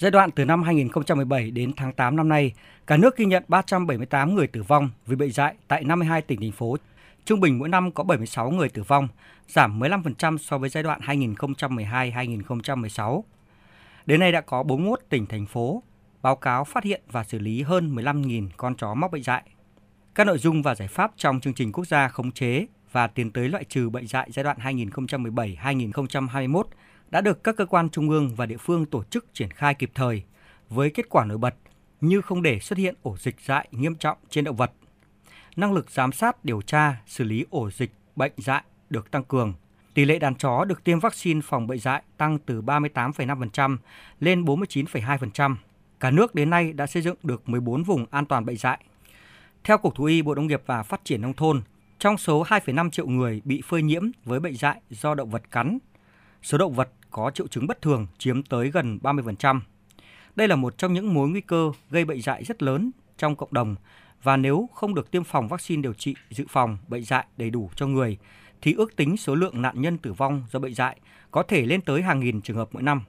Giai đoạn từ năm 2017 đến tháng 8 năm nay, cả nước ghi nhận 378 người tử vong vì bệnh dại tại 52 tỉnh thành phố. Trung bình mỗi năm có 76 người tử vong, giảm 15% so với giai đoạn 2012-2016. Đến nay đã có 41 tỉnh thành phố báo cáo phát hiện và xử lý hơn 15.000 con chó mắc bệnh dại. Các nội dung và giải pháp trong chương trình quốc gia khống chế và tiến tới loại trừ bệnh dại giai đoạn 2017-2021 đã được các cơ quan trung ương và địa phương tổ chức triển khai kịp thời với kết quả nổi bật như không để xuất hiện ổ dịch dại nghiêm trọng trên động vật. Năng lực giám sát, điều tra, xử lý ổ dịch bệnh dại được tăng cường. Tỷ lệ đàn chó được tiêm vaccine phòng bệnh dại tăng từ 38,5% lên 49,2%. Cả nước đến nay đã xây dựng được 14 vùng an toàn bệnh dại. Theo Cục Thú y Bộ Nông nghiệp và Phát triển Nông thôn, trong số 2,5 triệu người bị phơi nhiễm với bệnh dại do động vật cắn, số động vật có triệu chứng bất thường chiếm tới gần 30%. Đây là một trong những mối nguy cơ gây bệnh dại rất lớn trong cộng đồng và nếu không được tiêm phòng vaccine điều trị, dự phòng bệnh dại đầy đủ cho người, thì ước tính số lượng nạn nhân tử vong do bệnh dại có thể lên tới hàng nghìn trường hợp mỗi năm.